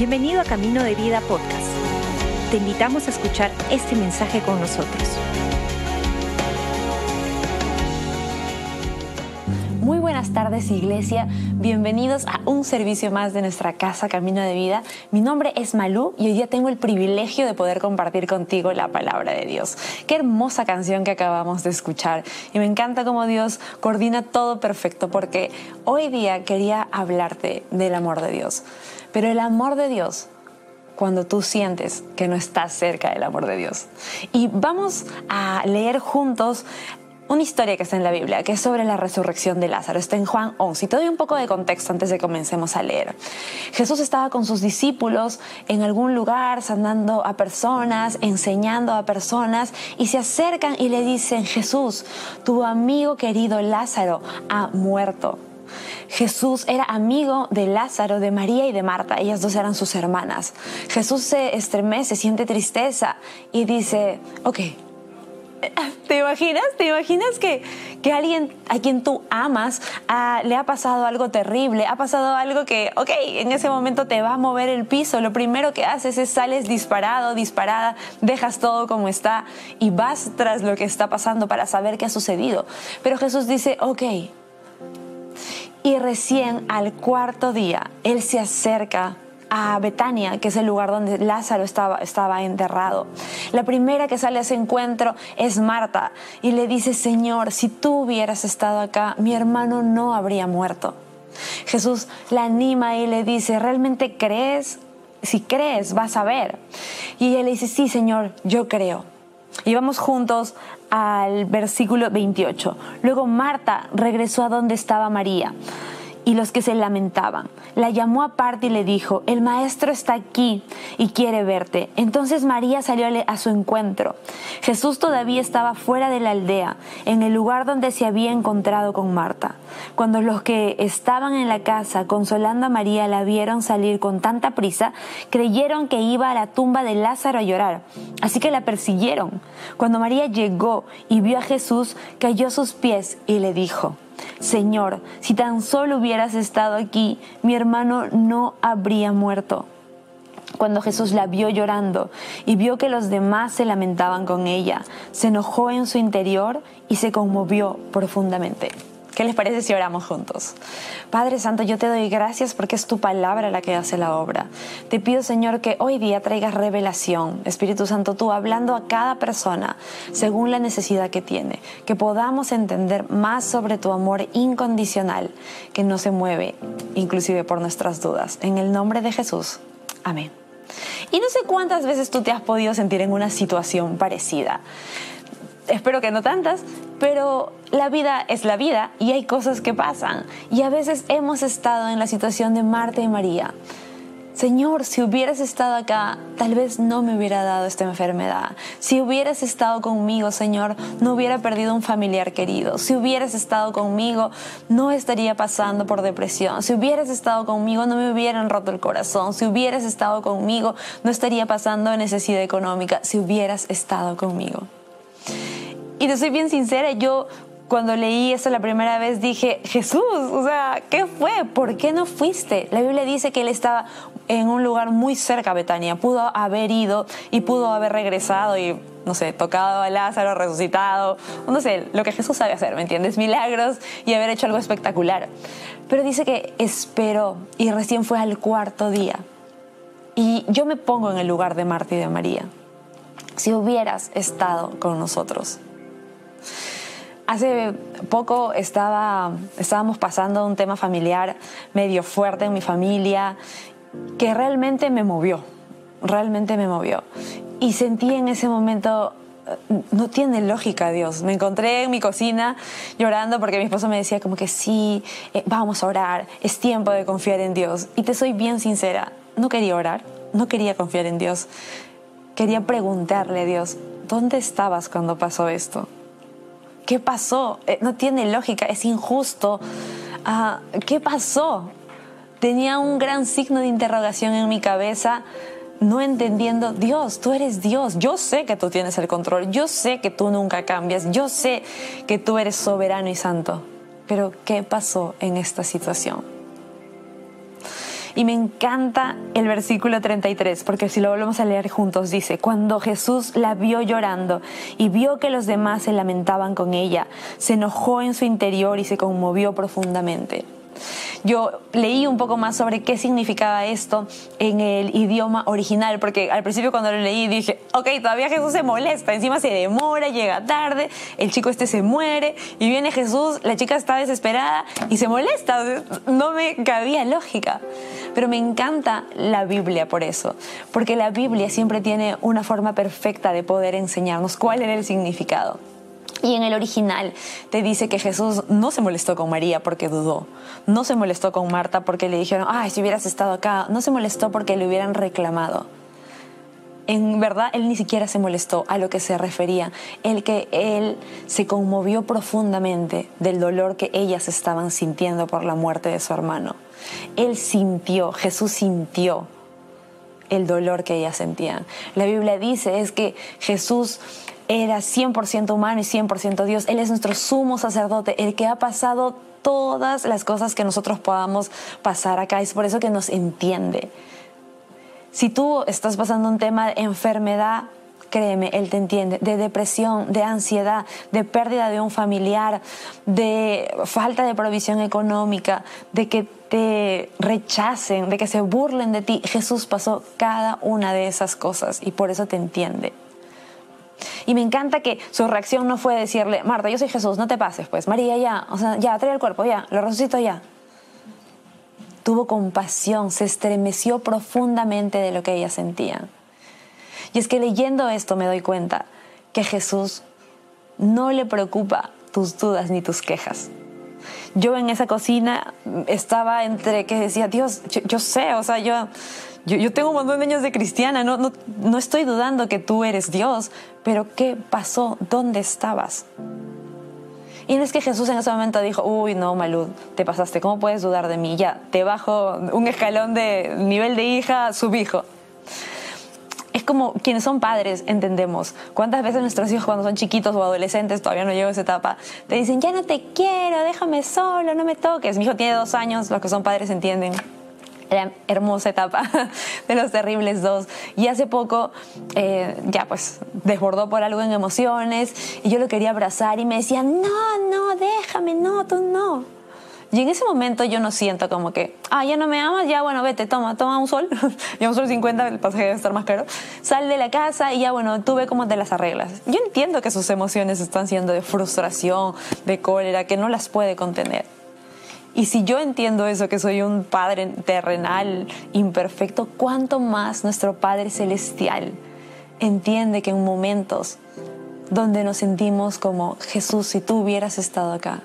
Bienvenido a Camino de Vida Podcast. Te invitamos a escuchar este mensaje con nosotros. Muy buenas tardes Iglesia, bienvenidos a un servicio más de nuestra casa Camino de Vida. Mi nombre es Malú y hoy día tengo el privilegio de poder compartir contigo la palabra de Dios. Qué hermosa canción que acabamos de escuchar y me encanta cómo Dios coordina todo perfecto porque hoy día quería hablarte del amor de Dios. Pero el amor de Dios cuando tú sientes que no estás cerca del amor de Dios. Y vamos a leer juntos una historia que está en la Biblia, que es sobre la resurrección de Lázaro. Está en Juan 11. Y te doy un poco de contexto antes de que comencemos a leer. Jesús estaba con sus discípulos en algún lugar, sanando a personas, enseñando a personas, y se acercan y le dicen, Jesús, tu amigo querido Lázaro ha muerto. Jesús era amigo de Lázaro, de María y de Marta. Ellas dos eran sus hermanas. Jesús se estremece, siente tristeza y dice, ok, ¿Te imaginas? ¿Te imaginas que, que alguien a quien tú amas ah, le ha pasado algo terrible? Ha pasado algo que, ok, en ese momento te va a mover el piso. Lo primero que haces es sales disparado, disparada, dejas todo como está y vas tras lo que está pasando para saber qué ha sucedido. Pero Jesús dice, ok, y recién al cuarto día, Él se acerca a Betania, que es el lugar donde Lázaro estaba, estaba enterrado. La primera que sale a ese encuentro es Marta y le dice, Señor, si tú hubieras estado acá, mi hermano no habría muerto. Jesús la anima y le dice, ¿realmente crees? Si crees, vas a ver. Y ella le dice, sí, Señor, yo creo. Y vamos juntos al versículo 28. Luego Marta regresó a donde estaba María y los que se lamentaban. La llamó aparte y le dijo, el maestro está aquí y quiere verte. Entonces María salió a su encuentro. Jesús todavía estaba fuera de la aldea, en el lugar donde se había encontrado con Marta. Cuando los que estaban en la casa consolando a María la vieron salir con tanta prisa, creyeron que iba a la tumba de Lázaro a llorar. Así que la persiguieron. Cuando María llegó y vio a Jesús, cayó a sus pies y le dijo, Señor, si tan solo hubieras estado aquí, mi hermano no habría muerto. Cuando Jesús la vio llorando y vio que los demás se lamentaban con ella, se enojó en su interior y se conmovió profundamente. ¿Qué les parece si oramos juntos? Padre Santo, yo te doy gracias porque es tu palabra la que hace la obra. Te pido, Señor, que hoy día traigas revelación. Espíritu Santo, tú hablando a cada persona según la necesidad que tiene. Que podamos entender más sobre tu amor incondicional que no se mueve, inclusive por nuestras dudas. En el nombre de Jesús. Amén. Y no sé cuántas veces tú te has podido sentir en una situación parecida espero que no tantas, pero la vida es la vida y hay cosas que pasan. Y a veces hemos estado en la situación de Marta y María. Señor, si hubieras estado acá, tal vez no me hubiera dado esta enfermedad. Si hubieras estado conmigo, Señor, no hubiera perdido un familiar querido. Si hubieras estado conmigo, no estaría pasando por depresión. Si hubieras estado conmigo, no me hubieran roto el corazón. Si hubieras estado conmigo, no estaría pasando necesidad económica. Si hubieras estado conmigo. Y te soy bien sincera, yo cuando leí eso la primera vez dije, Jesús, o sea, ¿qué fue? ¿Por qué no fuiste? La Biblia dice que él estaba en un lugar muy cerca a Betania, pudo haber ido y pudo haber regresado y, no sé, tocado a Lázaro, resucitado, no sé, lo que Jesús sabe hacer, ¿me entiendes? Milagros y haber hecho algo espectacular. Pero dice que esperó y recién fue al cuarto día. Y yo me pongo en el lugar de Marta y de María. Si hubieras estado con nosotros, Hace poco estaba, estábamos pasando un tema familiar medio fuerte en mi familia que realmente me movió, realmente me movió. Y sentí en ese momento, eh, no tiene lógica Dios. Me encontré en mi cocina llorando porque mi esposo me decía como que sí, eh, vamos a orar, es tiempo de confiar en Dios. Y te soy bien sincera, no quería orar, no quería confiar en Dios. Quería preguntarle a Dios, ¿dónde estabas cuando pasó esto? ¿Qué pasó? Eh, no tiene lógica, es injusto. Ah, ¿Qué pasó? Tenía un gran signo de interrogación en mi cabeza, no entendiendo, Dios, tú eres Dios, yo sé que tú tienes el control, yo sé que tú nunca cambias, yo sé que tú eres soberano y santo, pero ¿qué pasó en esta situación? Y me encanta el versículo 33, porque si lo volvemos a leer juntos, dice, cuando Jesús la vio llorando y vio que los demás se lamentaban con ella, se enojó en su interior y se conmovió profundamente. Yo leí un poco más sobre qué significaba esto en el idioma original, porque al principio cuando lo leí dije, ok, todavía Jesús se molesta, encima se demora, llega tarde, el chico este se muere y viene Jesús, la chica está desesperada y se molesta, no me cabía lógica. Pero me encanta la Biblia por eso, porque la Biblia siempre tiene una forma perfecta de poder enseñarnos cuál era el significado. Y en el original te dice que Jesús no se molestó con María porque dudó, no se molestó con Marta porque le dijeron, ay, si hubieras estado acá, no se molestó porque le hubieran reclamado. En verdad, él ni siquiera se molestó a lo que se refería, el que él se conmovió profundamente del dolor que ellas estaban sintiendo por la muerte de su hermano. Él sintió, Jesús sintió el dolor que ellas sentían. La Biblia dice es que Jesús era 100% humano y 100% Dios. Él es nuestro sumo sacerdote, el que ha pasado todas las cosas que nosotros podamos pasar acá. Es por eso que nos entiende. Si tú estás pasando un tema de enfermedad, créeme, Él te entiende, de depresión, de ansiedad, de pérdida de un familiar, de falta de provisión económica, de que te rechacen, de que se burlen de ti. Jesús pasó cada una de esas cosas y por eso te entiende. Y me encanta que su reacción no fue decirle, Marta, yo soy Jesús, no te pases, pues, María, ya, o sea, ya, trae el cuerpo, ya, lo resucito ya. Tuvo compasión, se estremeció profundamente de lo que ella sentía. Y es que leyendo esto me doy cuenta que Jesús no le preocupa tus dudas ni tus quejas. Yo en esa cocina estaba entre que decía, Dios, yo, yo sé, o sea, yo yo, tengo un montón de años de cristiana, no, no, no estoy dudando que tú eres Dios, pero ¿qué pasó? ¿Dónde estabas? Y no es que Jesús en ese momento dijo, uy, no, Malud, te pasaste, ¿cómo puedes dudar de mí? Ya, te bajo un escalón de nivel de hija, subhijo. Es como quienes son padres, entendemos. ¿Cuántas veces nuestros hijos cuando son chiquitos o adolescentes, todavía no llego a esa etapa, te dicen, ya no te quiero, déjame solo, no me toques? Mi hijo tiene dos años, los que son padres entienden la hermosa etapa de los terribles dos. Y hace poco eh, ya pues desbordó por algo en emociones y yo lo quería abrazar y me decía, no, no, déjame, no, tú no. Y en ese momento yo no siento como que, ah, ya no me amas, ya bueno, vete, toma, toma un sol, ya un sol 50, el pasaje debe estar más caro, sal de la casa y ya bueno, tú ve cómo te las arreglas. Yo entiendo que sus emociones están siendo de frustración, de cólera, que no las puede contener. Y si yo entiendo eso, que soy un Padre terrenal, imperfecto, ¿cuánto más nuestro Padre celestial entiende que en momentos donde nos sentimos como Jesús, si tú hubieras estado acá,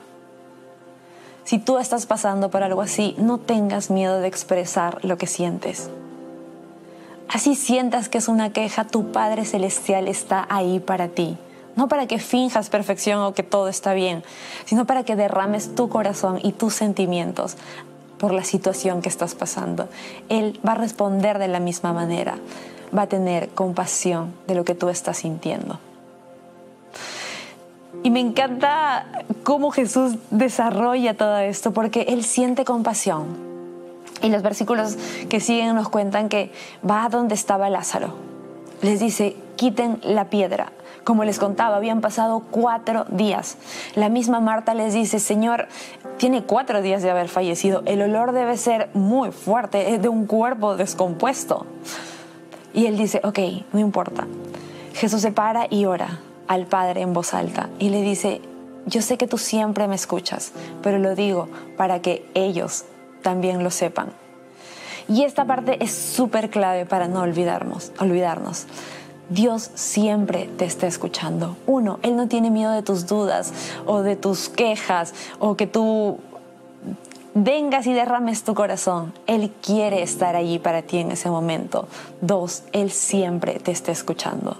si tú estás pasando por algo así, no tengas miedo de expresar lo que sientes. Así sientas que es una queja, tu Padre Celestial está ahí para ti no para que finjas perfección o que todo está bien, sino para que derrames tu corazón y tus sentimientos por la situación que estás pasando. Él va a responder de la misma manera, va a tener compasión de lo que tú estás sintiendo. Y me encanta cómo Jesús desarrolla todo esto, porque Él siente compasión. Y los versículos que siguen nos cuentan que va a donde estaba Lázaro. Les dice, quiten la piedra. Como les contaba, habían pasado cuatro días. La misma Marta les dice, Señor, tiene cuatro días de haber fallecido. El olor debe ser muy fuerte, es de un cuerpo descompuesto. Y él dice, ok, no importa. Jesús se para y ora al Padre en voz alta y le dice, yo sé que tú siempre me escuchas, pero lo digo para que ellos también lo sepan. Y esta parte es súper clave para no olvidarnos, olvidarnos. Dios siempre te está escuchando. Uno, Él no tiene miedo de tus dudas o de tus quejas o que tú vengas y derrames tu corazón. Él quiere estar allí para ti en ese momento. Dos, Él siempre te está escuchando.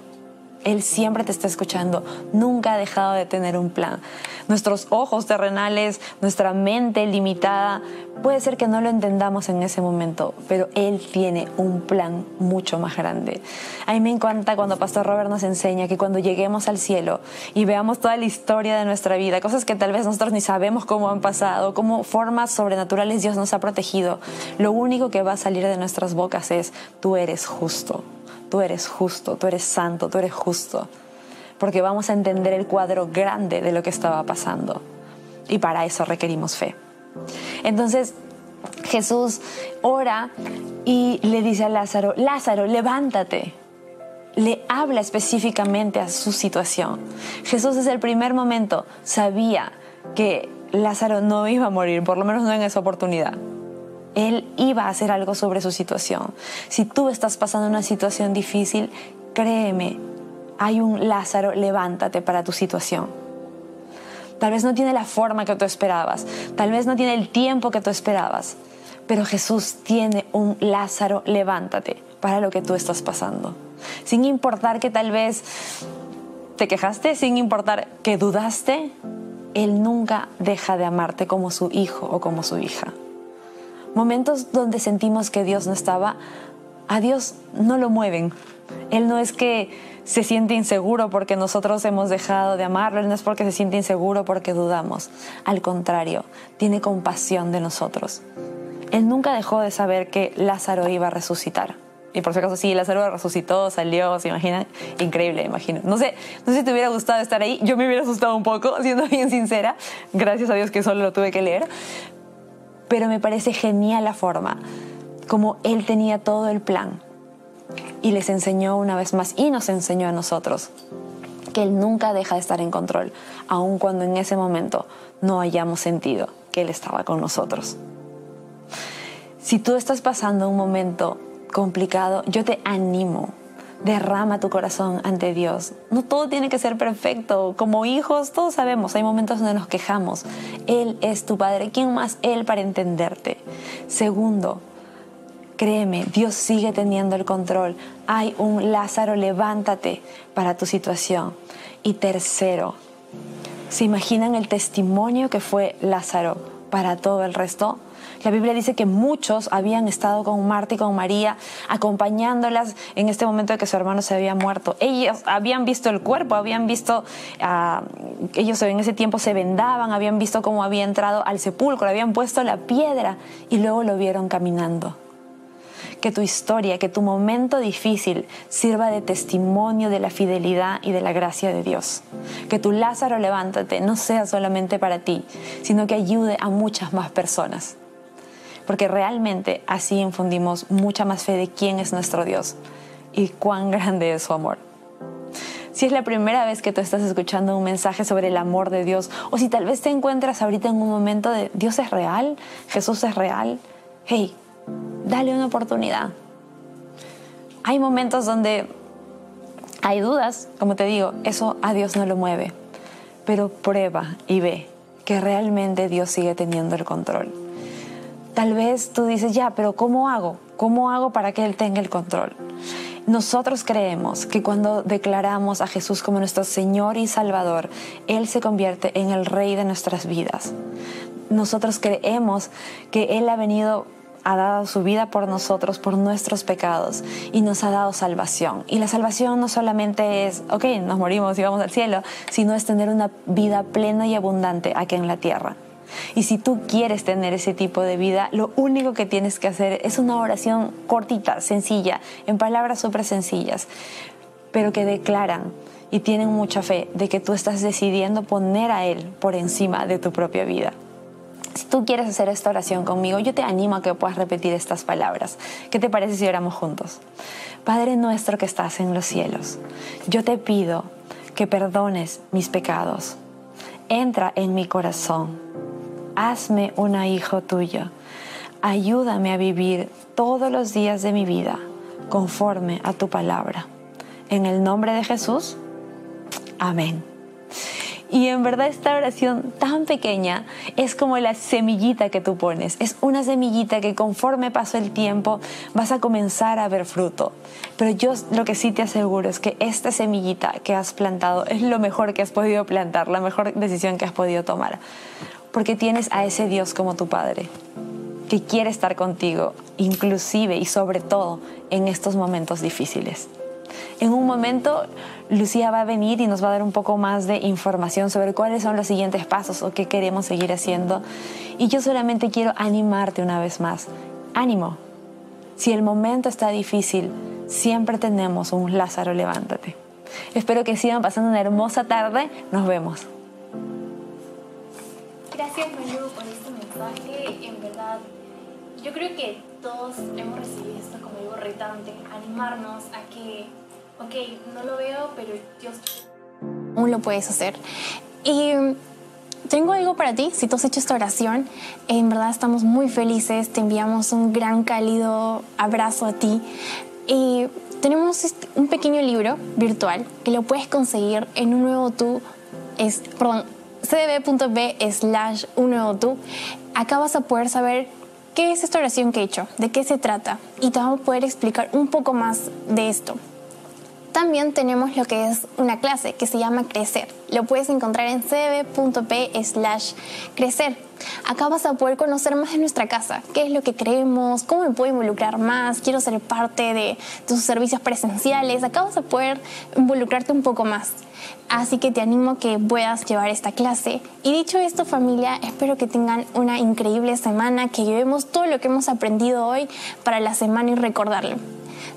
Él siempre te está escuchando, nunca ha dejado de tener un plan. Nuestros ojos terrenales, nuestra mente limitada, puede ser que no lo entendamos en ese momento, pero Él tiene un plan mucho más grande. A mí me encanta cuando Pastor Robert nos enseña que cuando lleguemos al cielo y veamos toda la historia de nuestra vida, cosas que tal vez nosotros ni sabemos cómo han pasado, cómo formas sobrenaturales Dios nos ha protegido, lo único que va a salir de nuestras bocas es, tú eres justo tú eres justo, tú eres santo, tú eres justo. Porque vamos a entender el cuadro grande de lo que estaba pasando. Y para eso requerimos fe. Entonces Jesús ora y le dice a Lázaro, Lázaro, levántate. Le habla específicamente a su situación. Jesús desde el primer momento sabía que Lázaro no iba a morir, por lo menos no en esa oportunidad. Él iba a hacer algo sobre su situación. Si tú estás pasando una situación difícil, créeme, hay un Lázaro, levántate para tu situación. Tal vez no tiene la forma que tú esperabas, tal vez no tiene el tiempo que tú esperabas, pero Jesús tiene un Lázaro, levántate para lo que tú estás pasando. Sin importar que tal vez te quejaste, sin importar que dudaste, Él nunca deja de amarte como su hijo o como su hija momentos donde sentimos que Dios no estaba, a Dios no lo mueven. Él no es que se siente inseguro porque nosotros hemos dejado de amarlo, Él no es porque se siente inseguro porque dudamos. Al contrario, tiene compasión de nosotros. Él nunca dejó de saber que Lázaro iba a resucitar. Y por si acaso, sí, Lázaro resucitó, salió, ¿se imaginan? Increíble, imagino. No sé, no sé si te hubiera gustado estar ahí. Yo me hubiera asustado un poco, siendo bien sincera. Gracias a Dios que solo lo tuve que leer pero me parece genial la forma como Él tenía todo el plan y les enseñó una vez más y nos enseñó a nosotros que Él nunca deja de estar en control, aun cuando en ese momento no hayamos sentido que Él estaba con nosotros. Si tú estás pasando un momento complicado, yo te animo derrama tu corazón ante Dios. No todo tiene que ser perfecto. Como hijos, todos sabemos, hay momentos donde nos quejamos. Él es tu Padre. ¿Quién más Él para entenderte? Segundo, créeme, Dios sigue teniendo el control. Hay un Lázaro, levántate para tu situación. Y tercero, ¿se imaginan el testimonio que fue Lázaro para todo el resto? La Biblia dice que muchos habían estado con Marta y con María, acompañándolas en este momento de que su hermano se había muerto. Ellos habían visto el cuerpo, habían visto, uh, ellos en ese tiempo se vendaban, habían visto cómo había entrado al sepulcro, habían puesto la piedra y luego lo vieron caminando que tu historia, que tu momento difícil sirva de testimonio de la fidelidad y de la gracia de Dios. Que tu Lázaro levántate no sea solamente para ti, sino que ayude a muchas más personas porque realmente así infundimos mucha más fe de quién es nuestro Dios y cuán grande es su amor. Si es la primera vez que tú estás escuchando un mensaje sobre el amor de Dios, o si tal vez te encuentras ahorita en un momento de Dios es real, Jesús es real, hey, dale una oportunidad. Hay momentos donde hay dudas, como te digo, eso a Dios no lo mueve, pero prueba y ve que realmente Dios sigue teniendo el control tal vez tú dices, ya, pero ¿cómo hago? ¿Cómo hago para que Él tenga el control? Nosotros creemos que cuando declaramos a Jesús como nuestro Señor y Salvador, Él se convierte en el Rey de nuestras vidas. Nosotros creemos que Él ha venido ha dado su vida por nosotros, por nuestros pecados, y nos ha dado salvación. Y la salvación no solamente es, ok, nos morimos y vamos al cielo, sino es tener una vida plena y abundante aquí en la tierra. Y si tú quieres tener ese tipo de vida, lo único que tienes que hacer es una oración cortita, sencilla, en palabras súper sencillas, pero que declaran y tienen mucha fe de que tú estás decidiendo poner a Él por encima de tu propia vida. Si tú quieres hacer esta oración conmigo, yo te animo a que puedas repetir estas palabras. ¿Qué te parece si oramos juntos? Padre nuestro que estás en los cielos, yo te pido que perdones mis pecados. Entra en mi corazón hazme una hijo tuyo. Ayúdame a vivir todos los días de mi vida conforme a tu palabra. En el nombre de Jesús, amén. Y en verdad esta oración tan pequeña es como la semillita que tú pones. Es una semillita que conforme pasó el tiempo vas a comenzar a ver fruto. Pero yo lo que sí te aseguro es que esta semillita que has plantado es lo mejor que has podido plantar, la mejor decisión que has podido tomar. Porque tienes a ese Dios como tu Padre que quiere estar contigo, inclusive y sobre todo en estos momentos difíciles. En un momento, Lucía va a venir y nos va a dar un poco más de información sobre cuáles son los siguientes pasos o qué queremos seguir haciendo. Y yo solamente quiero animarte una vez más. Ánimo. Si el momento está difícil, siempre tenemos un Lázaro, levántate. Espero que sigan pasando una hermosa tarde. Nos vemos. Gracias, Manu, por este mensaje. En verdad, yo creo que todos hemos recibido esto como algo retante, animarnos a que ok, no lo veo, pero Dios... Aún lo puedes hacer. Y tengo algo para ti, si tú has hecho esta oración, en verdad estamos muy felices, te enviamos un gran cálido abrazo a ti. Y tenemos un pequeño libro virtual que lo puedes conseguir en un nuevo tú, es, perdón, cdb.b slash un nuevo tú. Acá vas a poder saber qué es esta oración que he hecho, de qué se trata y te vamos a poder explicar un poco más de esto. También tenemos lo que es una clase que se llama Crecer. Lo puedes encontrar en cb.p slash crecer. Acá vas a poder conocer más de nuestra casa, qué es lo que creemos, cómo me puedo involucrar más, quiero ser parte de, tus servicios presenciales. Acá vas a poder involucrarte un poco más. Así que te animo a que puedas llevar esta clase. Y dicho esto, familia, espero que tengan una increíble semana, que llevemos todo lo que hemos aprendido hoy para la semana y recordarlo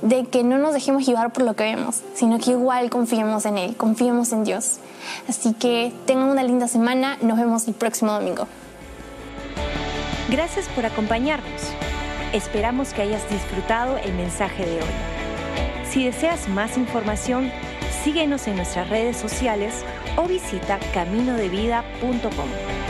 de que no nos dejemos llevar por lo que vemos, sino que igual confiemos en Él, confiemos en Dios. Así que tengan una linda semana, nos vemos el próximo domingo. Gracias por acompañarnos. Esperamos que hayas disfrutado el mensaje de hoy. Si deseas más información, síguenos en nuestras redes sociales o visita caminodevida.com.